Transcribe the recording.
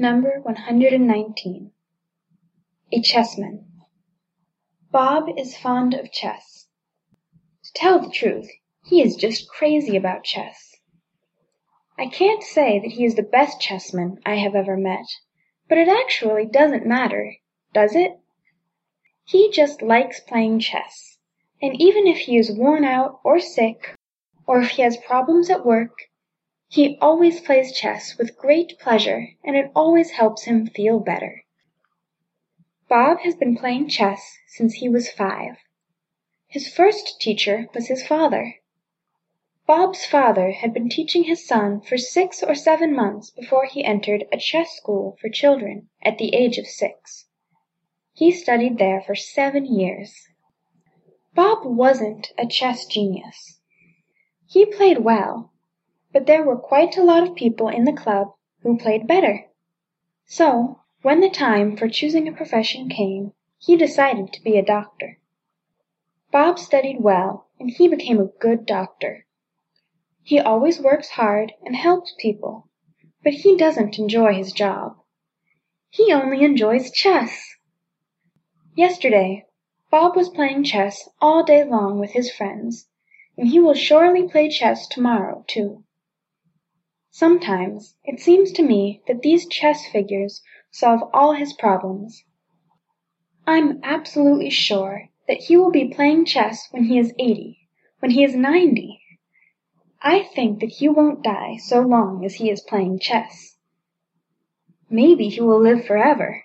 Number 119. A Chessman Bob is fond of chess. To tell the truth, he is just crazy about chess. I can't say that he is the best chessman I have ever met, but it actually doesn't matter, does it? He just likes playing chess, and even if he is worn out or sick, or if he has problems at work, he always plays chess with great pleasure and it always helps him feel better. Bob has been playing chess since he was five. His first teacher was his father. Bob's father had been teaching his son for six or seven months before he entered a chess school for children at the age of six. He studied there for seven years. Bob wasn't a chess genius. He played well, but there were quite a lot of people in the club who played better. So, when the time for choosing a profession came, he decided to be a doctor. Bob studied well and he became a good doctor. He always works hard and helps people, but he doesn't enjoy his job. He only enjoys chess. Yesterday Bob was playing chess all day long with his friends, and he will surely play chess tomorrow, too. Sometimes it seems to me that these chess figures solve all his problems. I'm absolutely sure that he will be playing chess when he is eighty, when he is ninety. I think that he won't die so long as he is playing chess. Maybe he will live forever,